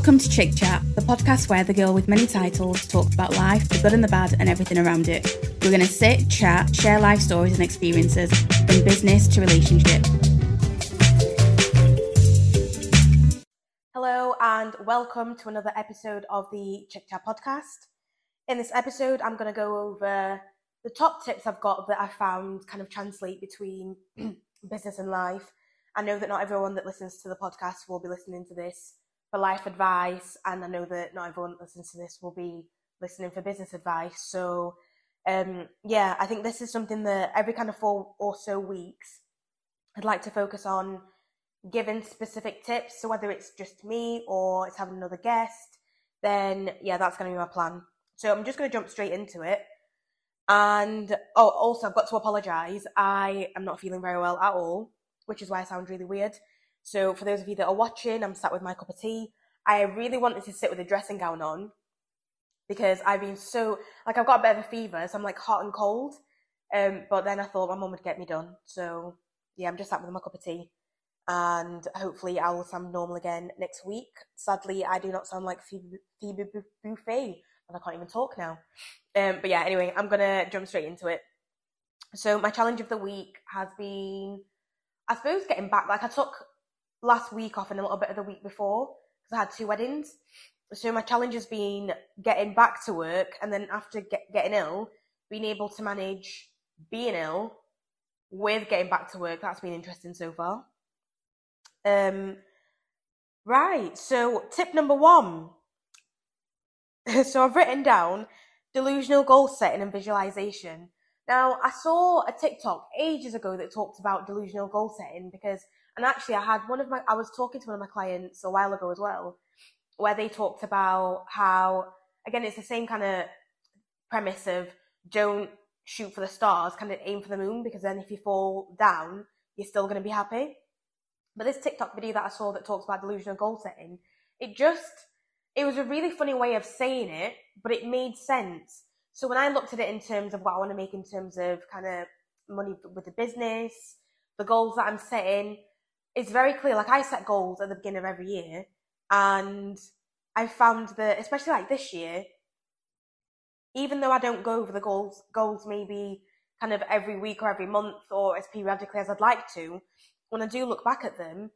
Welcome to Chick Chat, the podcast where the girl with many titles talks about life, the good and the bad, and everything around it. We're going to sit, chat, share life stories and experiences from business to relationship. Hello, and welcome to another episode of the Chick Chat podcast. In this episode, I'm going to go over the top tips I've got that I found kind of translate between business and life. I know that not everyone that listens to the podcast will be listening to this for life advice, and I know that not everyone that listens to this will be listening for business advice. So, um, yeah, I think this is something that every kind of four or so weeks, I'd like to focus on giving specific tips. So whether it's just me or it's having another guest, then yeah, that's going to be my plan. So I'm just going to jump straight into it. And oh, also I've got to apologise. I am not feeling very well at all, which is why I sound really weird. So for those of you that are watching, I'm sat with my cup of tea. I really wanted to sit with a dressing gown on because I've been so like I've got a bit of a fever, so I'm like hot and cold. Um, but then I thought my mum would get me done. So yeah, I'm just sat with my cup of tea. And hopefully I will sound normal again next week. Sadly, I do not sound like Phoebe, Buffay, and I can't even talk now. Um, but yeah, anyway, I'm gonna jump straight into it. So my challenge of the week has been, I suppose, getting back. Like I took last week off and a little bit of the week before because I had two weddings. So my challenge has been getting back to work and then after get, getting ill, being able to manage being ill with getting back to work. That's been interesting so far. Um, right. So tip number one. so I've written down delusional goal setting and visualization. Now I saw a TikTok ages ago that talked about delusional goal setting because and actually, I had one of my, I was talking to one of my clients a while ago as well, where they talked about how, again, it's the same kind of premise of don't shoot for the stars, kind of aim for the moon, because then if you fall down, you're still going to be happy. But this TikTok video that I saw that talks about delusional goal setting, it just, it was a really funny way of saying it, but it made sense. So when I looked at it in terms of what I want to make in terms of kind of money with the business, the goals that I'm setting, it's very clear. Like I set goals at the beginning of every year, and I found that, especially like this year, even though I don't go over the goals, goals maybe kind of every week or every month or as periodically as I'd like to, when I do look back at them,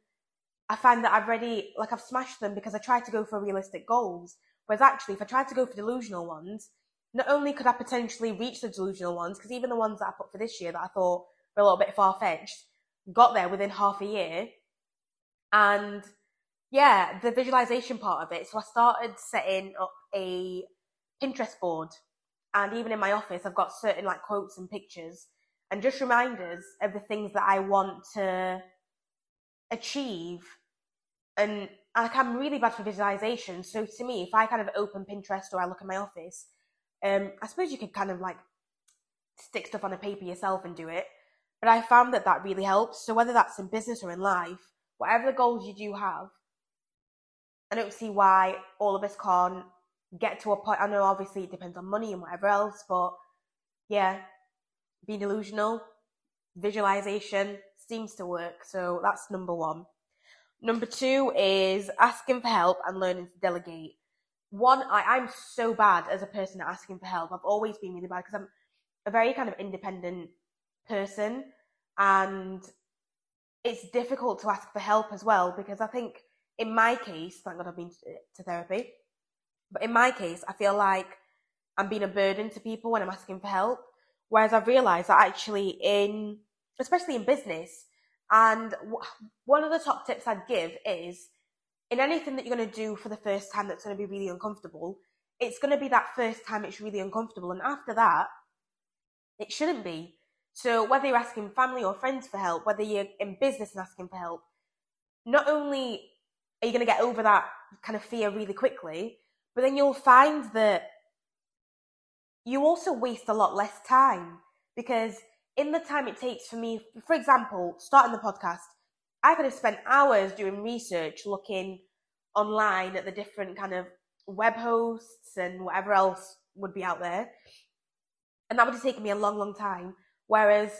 I find that I've already like I've smashed them because I tried to go for realistic goals. Whereas actually, if I tried to go for delusional ones, not only could I potentially reach the delusional ones, because even the ones that I put for this year that I thought were a little bit far fetched, got there within half a year. And yeah, the visualization part of it. So I started setting up a Pinterest board. And even in my office, I've got certain like quotes and pictures and just reminders of the things that I want to achieve. And like I'm really bad for visualization. So to me, if I kind of open Pinterest or I look at my office, um, I suppose you could kind of like stick stuff on a paper yourself and do it. But I found that that really helps. So whether that's in business or in life, whatever the goals you do have, I don't see why all of us can't get to a point. I know obviously it depends on money and whatever else, but yeah, being delusional, visualization seems to work. So that's number one. Number two is asking for help and learning to delegate. One, I, I'm so bad as a person asking for help. I've always been really bad because I'm a very kind of independent person and it's difficult to ask for help as well because I think in my case, thank God I've been to therapy, but in my case, I feel like I'm being a burden to people when I'm asking for help. Whereas I've realised that actually in, especially in business, and one of the top tips I'd give is in anything that you're going to do for the first time that's going to be really uncomfortable, it's going to be that first time it's really uncomfortable. And after that, it shouldn't be. So whether you're asking family or friends for help, whether you're in business and asking for help, not only are you going to get over that kind of fear really quickly, but then you'll find that you also waste a lot less time because in the time it takes for me, for example, starting the podcast, I could have spent hours doing research, looking online at the different kind of web hosts and whatever else would be out there. And that would have taken me a long, long time. Whereas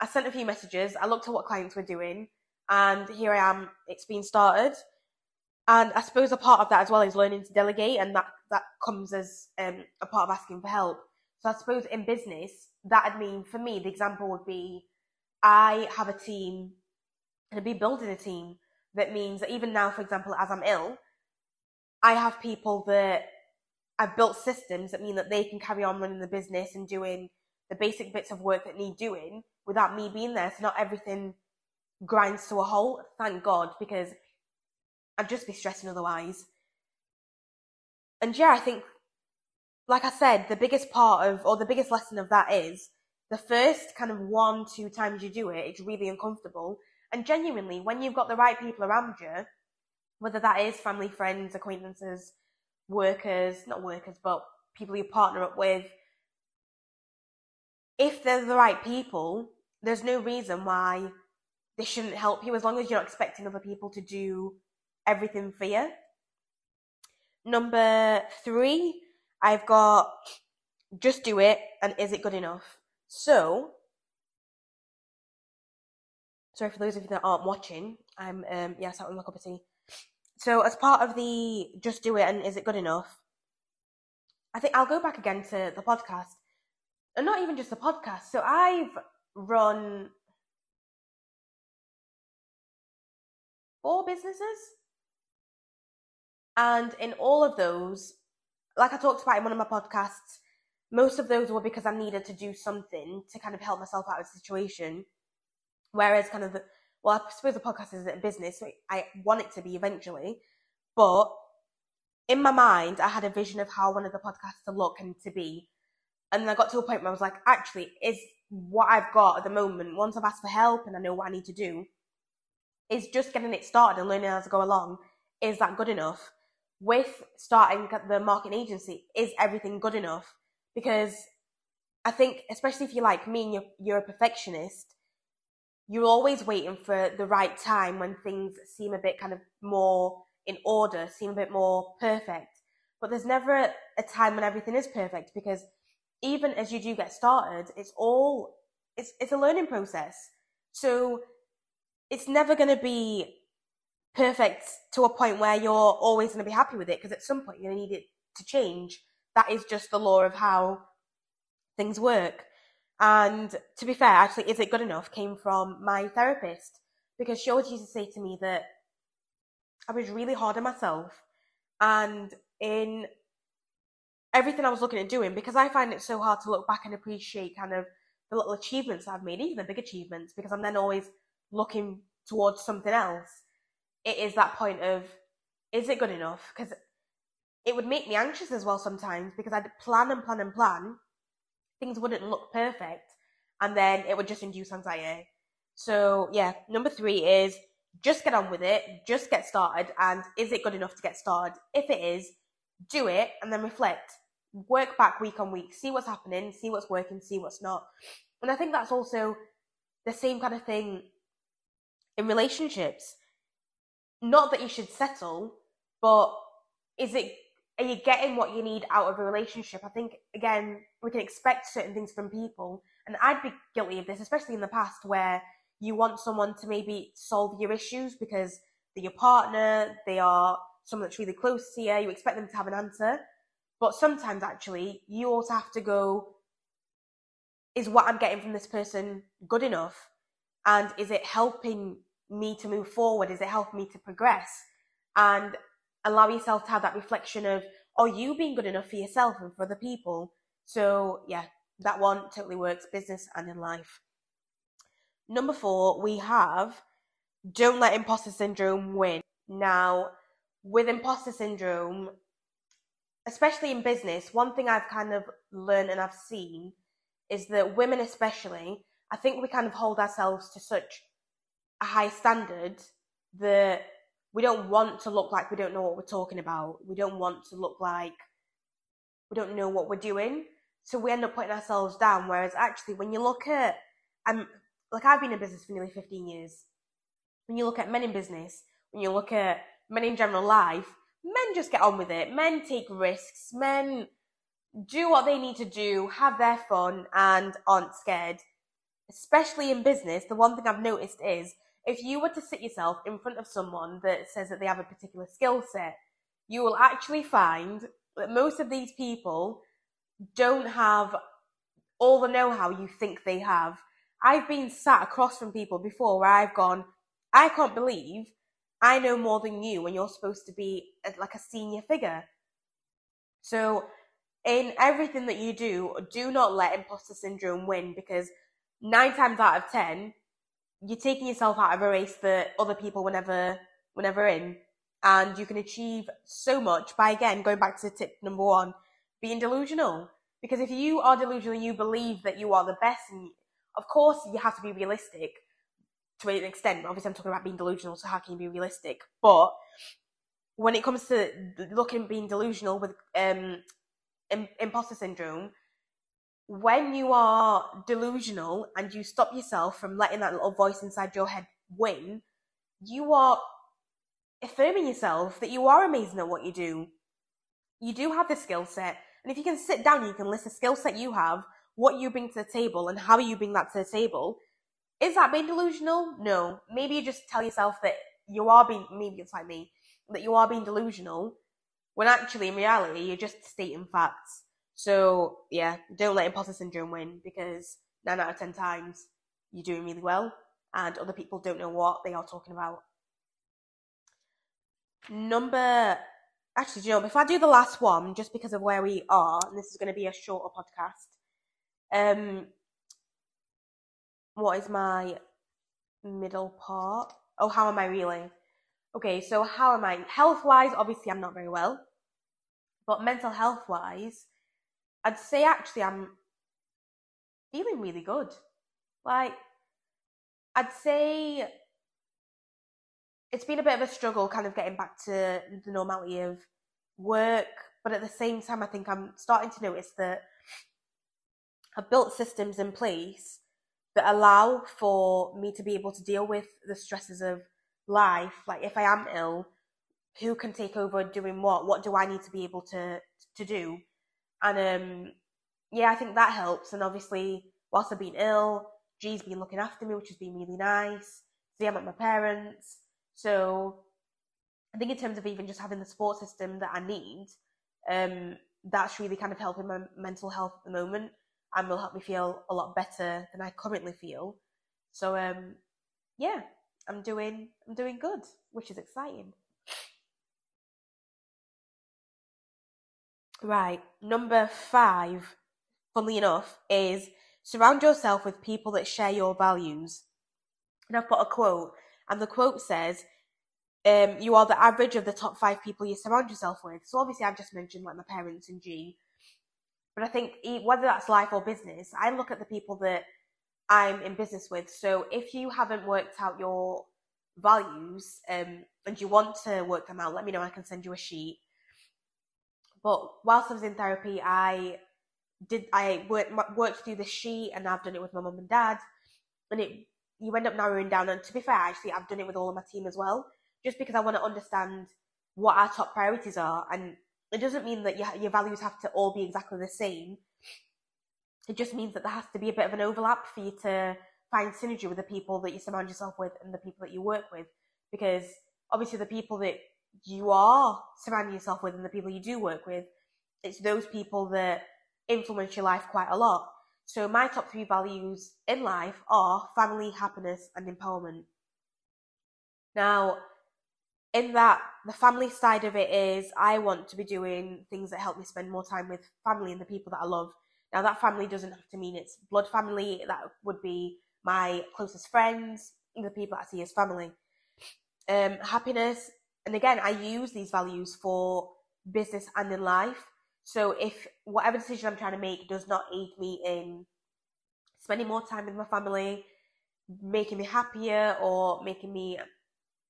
I sent a few messages, I looked at what clients were doing, and here I am, it's been started. And I suppose a part of that as well is learning to delegate, and that, that comes as um, a part of asking for help. So I suppose in business, that'd mean for me, the example would be I have a team and I'd be building a team that means that even now, for example, as I'm ill, I have people that I've built systems that mean that they can carry on running the business and doing the basic bits of work that need doing without me being there. So not everything grinds to a halt. Thank God, because I'd just be stressing otherwise. And yeah, I think, like I said, the biggest part of, or the biggest lesson of that is the first kind of one, two times you do it, it's really uncomfortable. And genuinely, when you've got the right people around you, whether that is family, friends, acquaintances, workers, not workers, but people you partner up with, if they're the right people, there's no reason why they shouldn't help you as long as you're not expecting other people to do everything for you. Number three, I've got just do it and is it good enough? So, sorry for those of you that aren't watching, I'm um yeah, sat with my cup of tea. So as part of the just do it and is it good enough? I think I'll go back again to the podcast. And not even just the podcast. So I've run four businesses. And in all of those, like I talked about in one of my podcasts, most of those were because I needed to do something to kind of help myself out of the situation. Whereas, kind of, well, I suppose the podcast isn't a business, so I want it to be eventually. But in my mind, I had a vision of how I wanted the podcast to look and to be. And then I got to a point where I was like, actually, is what I've got at the moment, once I've asked for help and I know what I need to do, is just getting it started and learning as I go along. Is that good enough? With starting the marketing agency, is everything good enough? Because I think, especially if you're like me and you're, you're a perfectionist, you're always waiting for the right time when things seem a bit kind of more in order, seem a bit more perfect. But there's never a, a time when everything is perfect because even as you do get started, it's all it's it's a learning process. So it's never going to be perfect to a point where you're always going to be happy with it because at some point you're going to need it to change. That is just the law of how things work. And to be fair, actually, is it good enough came from my therapist because she always used to say to me that I was really hard on myself and in everything I was looking at doing because I find it so hard to look back and appreciate kind of the little achievements I've made, even the big achievements, because I'm then always looking towards something else. It is that point of, is it good enough? Because it would make me anxious as well sometimes because I'd plan and plan and plan. Things wouldn't look perfect. And then it would just induce anxiety. So, yeah, number three is just get on with it, just get started. And is it good enough to get started? If it is, do it and then reflect. Work back week on week, see what's happening, see what's working, see what's not. And I think that's also the same kind of thing in relationships. Not that you should settle, but is it are you getting what you need out of a relationship? I think again, we can expect certain things from people, and I'd be guilty of this, especially in the past, where you want someone to maybe solve your issues because they're your partner, they are someone that's really close to you, you expect them to have an answer. But sometimes actually, you also have to go, is what I'm getting from this person good enough? And is it helping me to move forward? Is it helping me to progress? And allow yourself to have that reflection of, are you being good enough for yourself and for other people? So, yeah, that one totally works, business and in life. Number four, we have don't let imposter syndrome win. Now, with imposter syndrome, especially in business, one thing I've kind of learned and I've seen is that women, especially, I think we kind of hold ourselves to such a high standard that we don't want to look like we don't know what we're talking about. We don't want to look like we don't know what we're doing. So we end up putting ourselves down. Whereas actually, when you look at, um, like I've been in business for nearly 15 years. When you look at men in business, when you look at men in general life, men just get on with it. Men take risks. Men do what they need to do, have their fun, and aren't scared. Especially in business, the one thing I've noticed is if you were to sit yourself in front of someone that says that they have a particular skill set, you will actually find that most of these people don't have all the know how you think they have. I've been sat across from people before where I've gone, I can't believe I know more than you when you're supposed to be uh, like a senior figure. So, in everything that you do, do not let imposter syndrome win because nine times out of ten, you're taking yourself out of a race that other people were never, were never in. And you can achieve so much by, again, going back to tip number one, being delusional. Because if you are delusional you believe that you are the best, and of course you have to be realistic to an extent. Obviously, I'm talking about being delusional, so how can you be realistic? But when it comes to looking being delusional with um, imposter syndrome, when you are delusional and you stop yourself from letting that little voice inside your head win, you are affirming yourself that you are amazing at what you do. You do have the skill set. And if you can sit down you can list the skill set you have, what you bring to the table, and how you bring that to the table, is that being delusional? No. Maybe you just tell yourself that you are being, maybe it's like me, that you are being delusional, when actually in reality you're just stating facts. So yeah, don't let imposter syndrome win because nine out of ten times you're doing really well and other people don't know what they are talking about. Number actually, you know, if I do the last one, just because of where we are, and this is going to be a shorter podcast, um, what is my middle part? Oh, how am I really? Okay, so how am I? Health wise, obviously, I'm not very well, but mental health wise, I'd say actually I'm feeling really good. Like, I'd say it's been a bit of a struggle kind of getting back to the normality of work, but at the same time, I think I'm starting to notice that I've built systems in place that allow for me to be able to deal with the stresses of life. Like, if I am ill, who can take over doing what? What do I need to be able to to do? And um, yeah, I think that helps. And obviously, whilst I've been ill, G's been looking after me, which has been really nice. See, I'm at my parents. So I think in terms of even just having the support system that I need, um, that's really kind of helping my mental health at the moment and will help me feel a lot better than I currently feel. So um, yeah, I'm doing I'm doing good, which is exciting. Right, number five, funnily enough, is surround yourself with people that share your values. And I've put a quote, and the quote says, um, "You are the average of the top five people you surround yourself with." So obviously, I've just mentioned like my parents and G, but I think whether that's life or business, I look at the people that I'm in business with. So if you haven't worked out your values um, and you want to work them out, let me know. I can send you a sheet but whilst I was in therapy, I did I worked worked through the sheet, and I've done it with my mum and dad, and it you end up narrowing down. And to be fair, actually, I've done it with all of my team as well, just because I want to understand what our top priorities are, and it doesn't mean that your your values have to all be exactly the same. It just means that there has to be a bit of an overlap for you to find synergy with the people that you surround yourself with and the people that you work with, because obviously the people that you are surrounding yourself with and the people you do work with, it's those people that influence your life quite a lot. So my top three values in life are family, happiness, and empowerment. Now, in that, the family side of it is I want to be doing things that help me spend more time with family and the people that I love. Now, that family doesn't have to mean it's blood family. That would be my closest friends, the people I see as family. Um, happiness and again, I use these values for business and in life. So if whatever decision I'm trying to make does not aid me in spending more time with my family, making me happier, or making me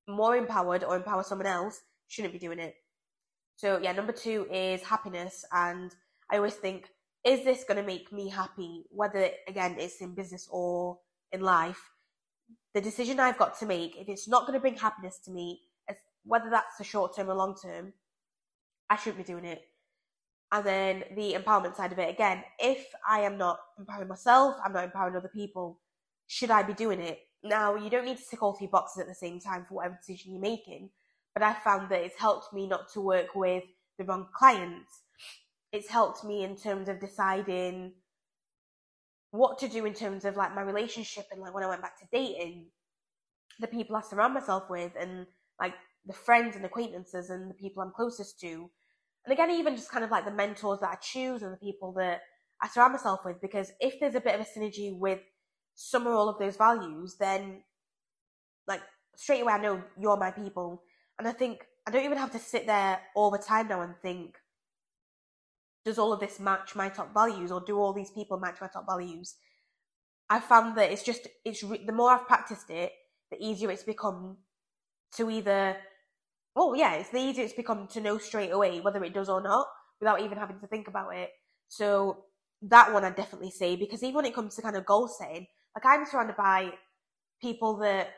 more empowered or empower someone else, shouldn't be doing it. So yeah, number two is happiness, and I always think, is this going to make me happy? Whether again it's in business or in life, the decision I've got to make, if it's not going to bring happiness to me, whether that's the short term or long term, I shouldn't be doing it. And then the empowerment side of it again, if I am not empowering myself, I'm not empowering other people, should I be doing it? Now, you don't need to tick all three boxes at the same time for whatever decision you're making, but I found that it's helped me not to work with the wrong clients. It's helped me in terms of deciding what to do in terms of like my relationship and like when I went back to dating, the people I surround myself with and like the friends and acquaintances and the people I'm closest to. And again, even just kind of like the mentors that I choose and the people that I surround myself with, because if there's a bit of a synergy with or all of those values, then like straight away I know you're my people. And I think I don't even have to sit there all the time now and think, does all of this match my top values or do all these people match my top values? I found that it's just, it's re- the more I've practiced it, the easier it's become to either, oh yeah, it's the easier it's become to know straight away whether it does or not without even having to think about it. So that one I definitely say because even when it comes to kind of goal setting, like I'm surrounded by people that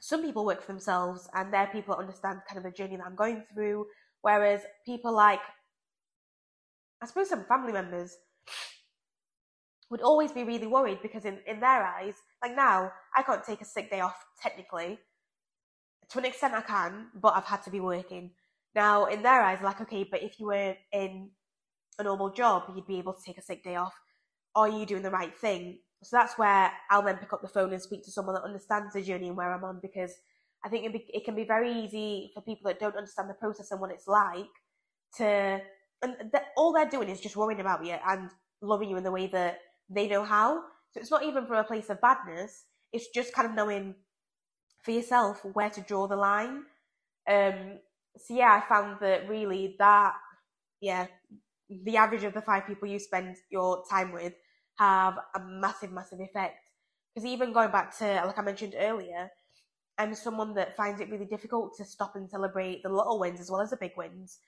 some people work for themselves and they're people that understand kind of the journey that I'm going through. Whereas people like, I suppose some family members would always be really worried because in, in their eyes, like now, I can't take a sick day off technically. To an extent I can, but I've had to be working. Now, in their eyes, like, okay, but if you were in a normal job, you'd be able to take a sick day off. Are you doing the right thing? So that's where I'll then pick up the phone and speak to someone that understands the journey and where I'm on because I think it, be, it can be very easy for people that don't understand the process and what it's like to, and all they're doing is just worrying about you and loving you in the way that they know how. So it's not even from a place of badness. It's just kind of knowing for yourself where to draw the line. Um, so yeah, I found that really that, yeah, the average of the five people you spend your time with have a massive, massive effect. Because even going back to, like I mentioned earlier, I'm someone that finds it really difficult to stop and celebrate the little wins as well as the big wins.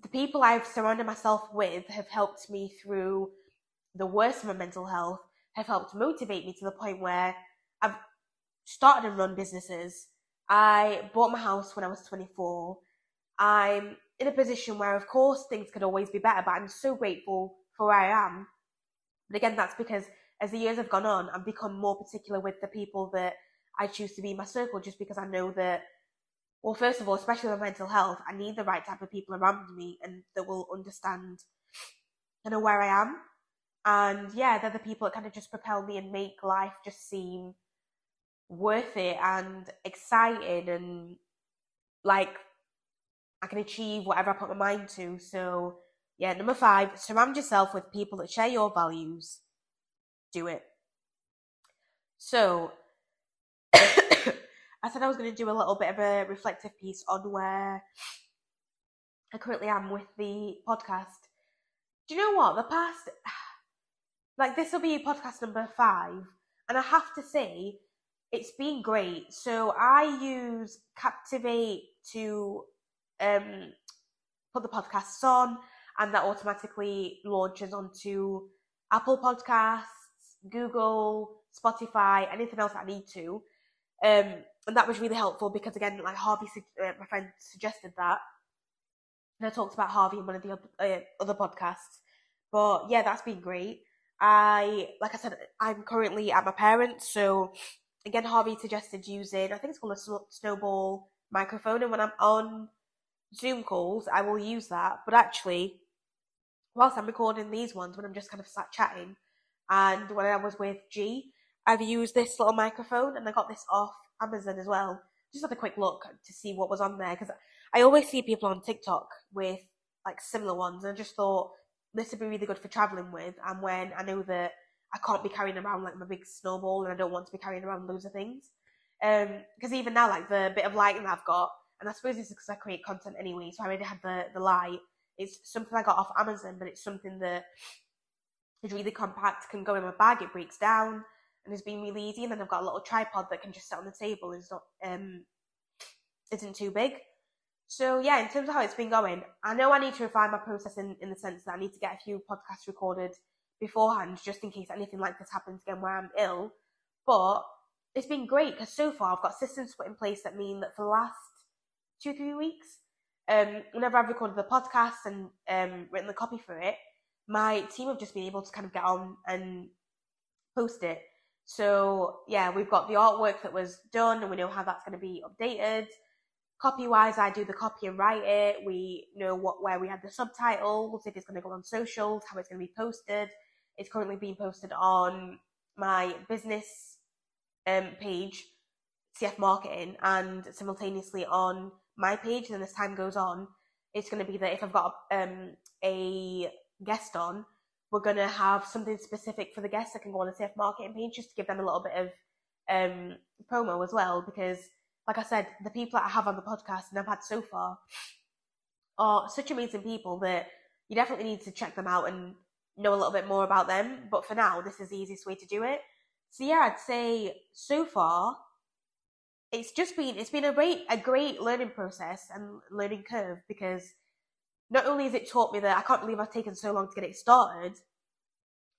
The people I've surrounded myself with have helped me through the worst of my mental health, have helped motivate me to the point where I've started and run businesses. I bought my house when I was 24. I'm in a position where, of course, things could always be better, but I'm so grateful for where I am but again, that's because as the years have gone on, I've become more particular with the people that I choose to be in my circle just because I know that, well, first of all, especially with mental health, I need the right type of people around me and that will understand kind of where I am. And yeah, they're the people that kind of just propel me and make life just seem worth it and exciting and like I can achieve whatever I put my mind to. So yeah, number five, surround yourself with people that share your values. Do it. So, I said I was going to do a little bit of a reflective piece on where I currently am with the podcast. Do you know what? The past, like, this will be podcast number five, and I have to say, it's been great. So, I use Captivate to um, put the podcasts on and that automatically launches onto Apple Podcasts, Google, Spotify, anything else I need to. Um, and that was really helpful because again, like Harvey, uh, my friend suggested that, and I talked about Harvey in one of the uh, other podcasts. But yeah, that's been great. I, like I said, I'm currently at my parents, so again, Harvey suggested using, I think it's called a snowball microphone, and when I'm on Zoom calls, I will use that. But actually, whilst I'm recording these ones, when I'm just kind of sat chatting, and when I was with G, I've used this little microphone and I got this off Amazon as well. Just had a quick look to see what was on there because I always see people on TikTok with like similar ones, and I just thought this would be really good for traveling with. And when I know that I can't be carrying around like my big snowball and I don't want to be carrying around loads of things, because um, even now, like the bit of lighting I've got, and I suppose this is because I create content anyway, so I already had the the light it's something I got off Amazon, but it's something that is really compact, can go in my bag, it breaks down, and has been really easy. And then I've got a little tripod that can just sit on the table and not um isn't too big. So yeah, in terms of how it's been going, I know I need to refine my process in, in the sense that I need to get a few podcasts recorded beforehand, just in case anything like this happens again where I'm ill. But it's been great because so far I've got systems put in place that mean that for the last two, three weeks, um, whenever I've recorded the podcast and um, written the copy for it, my team have just been able to kind of get on and post it. So yeah, we've got the artwork that was done, and we know how that's going to be updated. Copy wise, I do the copy and write it. We know what where we have the subtitles, if it's going to go on socials, how it's going to be posted. It's currently being posted on my business um, page, CF Marketing, and simultaneously on my page. then as time goes on, it's going to be that if I've got um, a guest on, we're going to have something specific for the guests that can go on the CF Marketing page just to give them a little bit of um, promo as well because like I said, the people that I have on the podcast and I've had so far are such amazing people that you definitely need to check them out and know a little bit more about them. But for now, this is the easiest way to do it. So yeah, I'd say so far, it's just been it's been a great a great learning process and learning curve because not only has it taught me that I can't believe I've taken so long to get it started,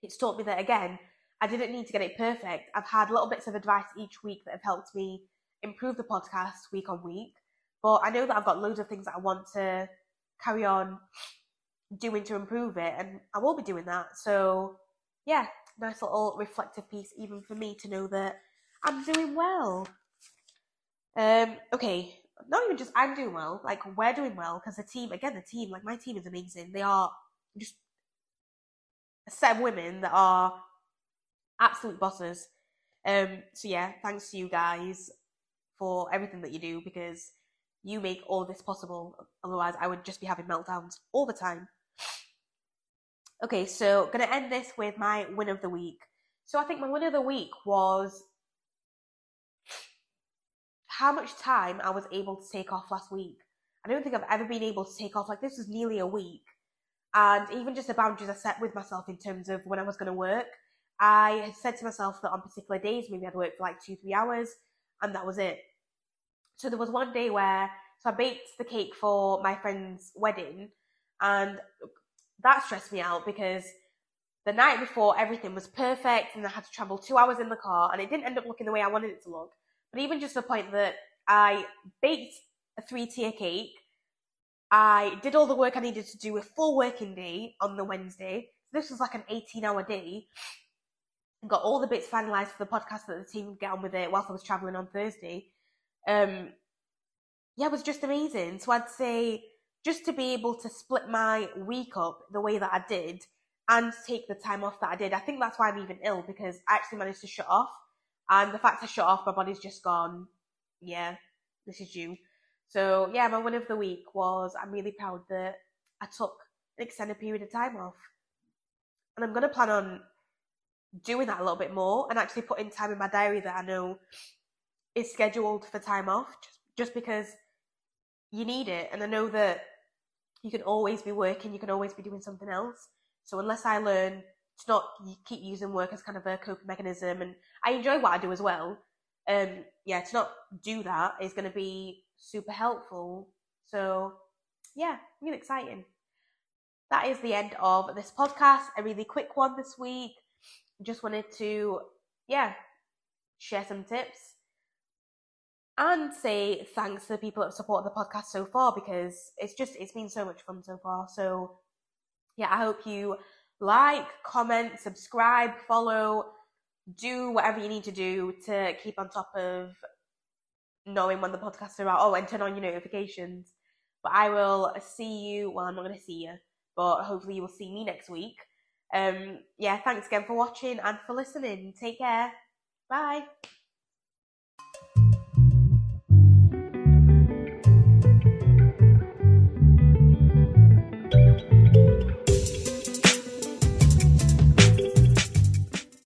it's taught me that again, I didn't need to get it perfect. I've had little bits of advice each week that have helped me improve the podcast week on week. But I know that I've got loads of things that I want to carry on doing to improve it, and I will be doing that. So, yeah, nice little reflective piece, even for me to know that I'm doing well. Um, okay, not even just I'm doing well, like we're doing well because the team, again, the team, like my team is amazing. They are just a set of women that are absolute bosses. Um, so yeah, thanks to you guys for everything that you do because you make all this possible. Otherwise, I would just be having meltdowns all the time. Okay, so gonna end this with my win of the week. So I think my win of the week was how much time I was able to take off last week. I don't think I've ever been able to take off like this was nearly a week. And even just the boundaries I set with myself in terms of when I was going to work, I had said to myself that on particular days, maybe I'd work for like two, three hours, and that was it. So there was one day where so I baked the cake for my friend's wedding, and that stressed me out because the night before everything was perfect, and I had to travel two hours in the car, and it didn't end up looking the way I wanted it to look. But even just the point that I baked a three tier cake, I did all the work I needed to do a full working day on the Wednesday. This was like an 18 hour day. Got all the bits finalized for the podcast that the team would get on with it whilst I was traveling on Thursday um, yeah, it was just amazing. So I'd say just to be able to split my week up the way that I did and take the time off that I did, I think that's why I'm even ill because I actually managed to shut off. And the fact I shut off, my body's just gone, yeah, this is you. So yeah, my win of the week was I'm really proud that I took an extended period of time off. And I'm going to plan on doing that a little bit more and actually putting time in my diary that I know is scheduled for time off just, just because you need it. And I know that you can always be working, you can always be doing something else. So unless I learn to not keep using work as kind of a coping mechanism, and I enjoy what I do as well, um, yeah, to not do that is going to be super helpful. So yeah, really exciting. That is the end of this podcast. A really quick one this week. Just wanted to, yeah, share some tips and say thanks to the people that have supported the podcast so far because it's just it's been so much fun so far. So yeah, I hope you like, comment, subscribe, follow, do whatever you need to do to keep on top of knowing when the podcasts are out. Oh, and turn on your notifications. But I will see you. Well, I'm not going to see you, but hopefully you will see me next week. Um, yeah, thanks again for watching and for listening. Take care. Bye.